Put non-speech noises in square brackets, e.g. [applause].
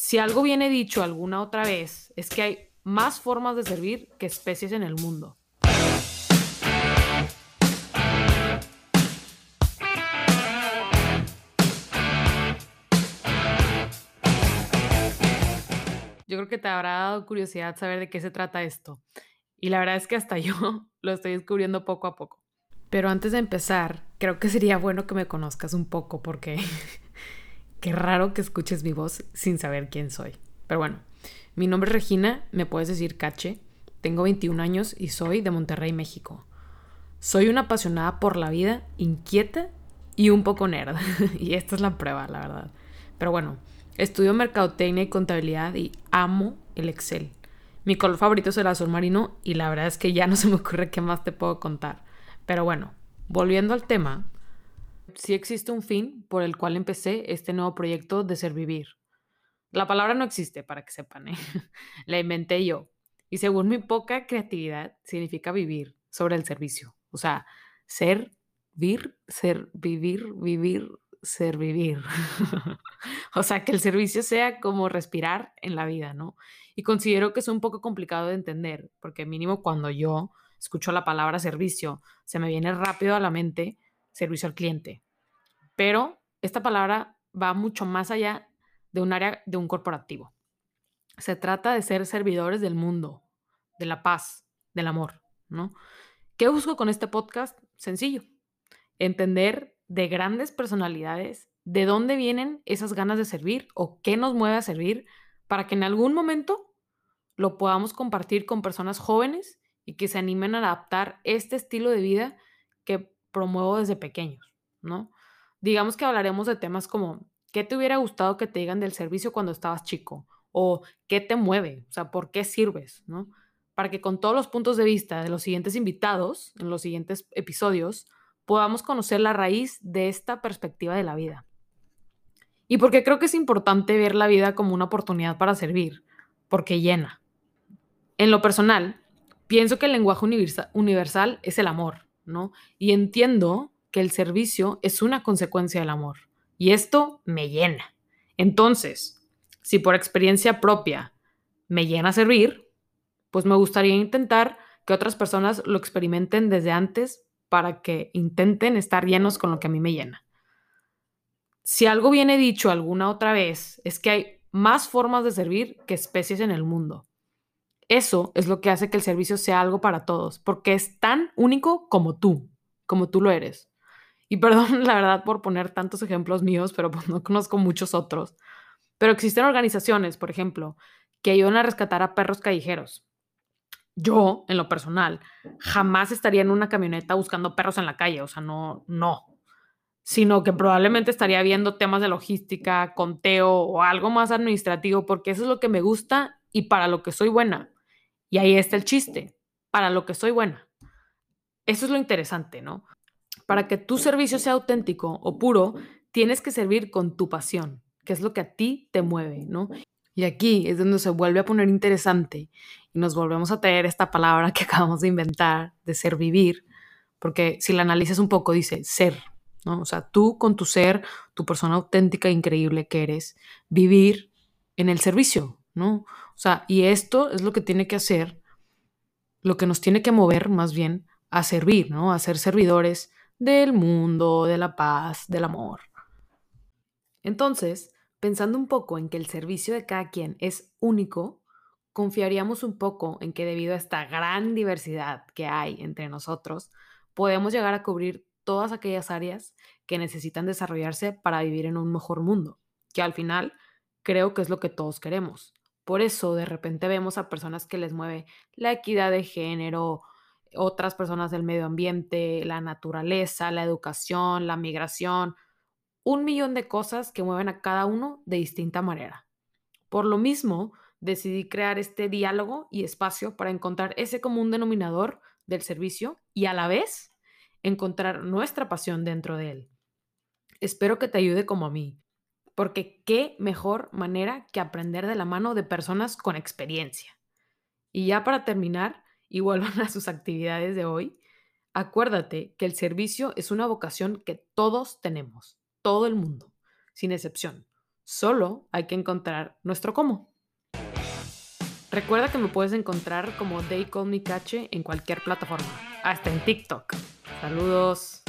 Si algo viene dicho alguna otra vez, es que hay más formas de servir que especies en el mundo. Yo creo que te habrá dado curiosidad saber de qué se trata esto. Y la verdad es que hasta [laughs] yo lo estoy descubriendo poco a poco. Pero antes de empezar, creo que sería bueno que me conozcas un poco porque Qué raro que escuches mi voz sin saber quién soy. Pero bueno, mi nombre es Regina, me puedes decir Cache. Tengo 21 años y soy de Monterrey, México. Soy una apasionada por la vida, inquieta y un poco nerd. [laughs] y esta es la prueba, la verdad. Pero bueno, estudio mercadotecnia y contabilidad y amo el Excel. Mi color favorito es el azul marino y la verdad es que ya no se me ocurre qué más te puedo contar. Pero bueno, volviendo al tema, sí existe un fin por el cual empecé este nuevo proyecto de ser vivir. La palabra no existe, para que sepan, ¿eh? [laughs] la inventé yo. Y según mi poca creatividad, significa vivir sobre el servicio. O sea, ser, vir, ser, vivir, vivir, ser, vivir. [laughs] o sea, que el servicio sea como respirar en la vida, ¿no? Y considero que es un poco complicado de entender, porque mínimo cuando yo escucho la palabra servicio, se me viene rápido a la mente servicio al cliente. Pero esta palabra va mucho más allá de un área de un corporativo. Se trata de ser servidores del mundo, de la paz, del amor, ¿no? ¿Qué busco con este podcast? Sencillo. Entender de grandes personalidades de dónde vienen esas ganas de servir o qué nos mueve a servir para que en algún momento lo podamos compartir con personas jóvenes y que se animen a adaptar este estilo de vida que promuevo desde pequeños, ¿no? Digamos que hablaremos de temas como ¿qué te hubiera gustado que te digan del servicio cuando estabas chico? O ¿qué te mueve? O sea, ¿por qué sirves? ¿No? Para que con todos los puntos de vista de los siguientes invitados, en los siguientes episodios, podamos conocer la raíz de esta perspectiva de la vida. Y porque creo que es importante ver la vida como una oportunidad para servir, porque llena. En lo personal, pienso que el lenguaje universal es el amor, Y entiendo que el servicio es una consecuencia del amor. Y esto me llena. Entonces, si por experiencia propia me llena servir, pues me gustaría intentar que otras personas lo experimenten desde antes para que intenten estar llenos con lo que a mí me llena. Si algo viene dicho alguna otra vez, es que hay más formas de servir que especies en el mundo. Eso es lo que hace que el servicio sea algo para todos, porque es tan único como tú, como tú lo eres. Y perdón, [laughs] la verdad, por poner tantos ejemplos míos, pero pues no conozco muchos otros. Pero existen organizaciones, por ejemplo, que ayudan a rescatar a perros callejeros. Yo, en lo personal, jamás estaría en una camioneta buscando perros en la calle, o sea, no, no. Sino que probablemente estaría viendo temas de logística, conteo o algo más administrativo, porque eso es lo que me gusta y para lo que soy buena. Y ahí está el chiste, para lo que soy buena. Eso es lo interesante, ¿no? Para que tu servicio sea auténtico o puro, tienes que servir con tu pasión, que es lo que a ti te mueve, ¿no? Y aquí es donde se vuelve a poner interesante y nos volvemos a traer esta palabra que [laughs] acabamos de inventar, de ser vivir, porque si la analizas un poco dice ser, ¿no? O sea, tú con tu ser, tu persona auténtica e increíble que eres, vivir en el servicio, ¿no? O sea, y esto es lo que tiene que hacer, lo que nos tiene que mover más bien a servir, ¿no? A ser servidores del mundo, de la paz, del amor. Entonces, pensando un poco en que el servicio de cada quien es único, confiaríamos un poco en que debido a esta gran diversidad que hay entre nosotros, podemos llegar a cubrir todas aquellas áreas que necesitan desarrollarse para vivir en un mejor mundo, que al final creo que es lo que todos queremos. Por eso de repente vemos a personas que les mueve la equidad de género, otras personas del medio ambiente, la naturaleza, la educación, la migración, un millón de cosas que mueven a cada uno de distinta manera. Por lo mismo, decidí crear este diálogo y espacio para encontrar ese común denominador del servicio y a la vez encontrar nuestra pasión dentro de él. Espero que te ayude como a mí, porque qué mejor manera que aprender de la mano de personas con experiencia. Y ya para terminar, y vuelvan a sus actividades de hoy, acuérdate que el servicio es una vocación que todos tenemos, todo el mundo, sin excepción. Solo hay que encontrar nuestro cómo. Recuerda que me puedes encontrar como Day Call Me Cache en cualquier plataforma, hasta en TikTok. Saludos.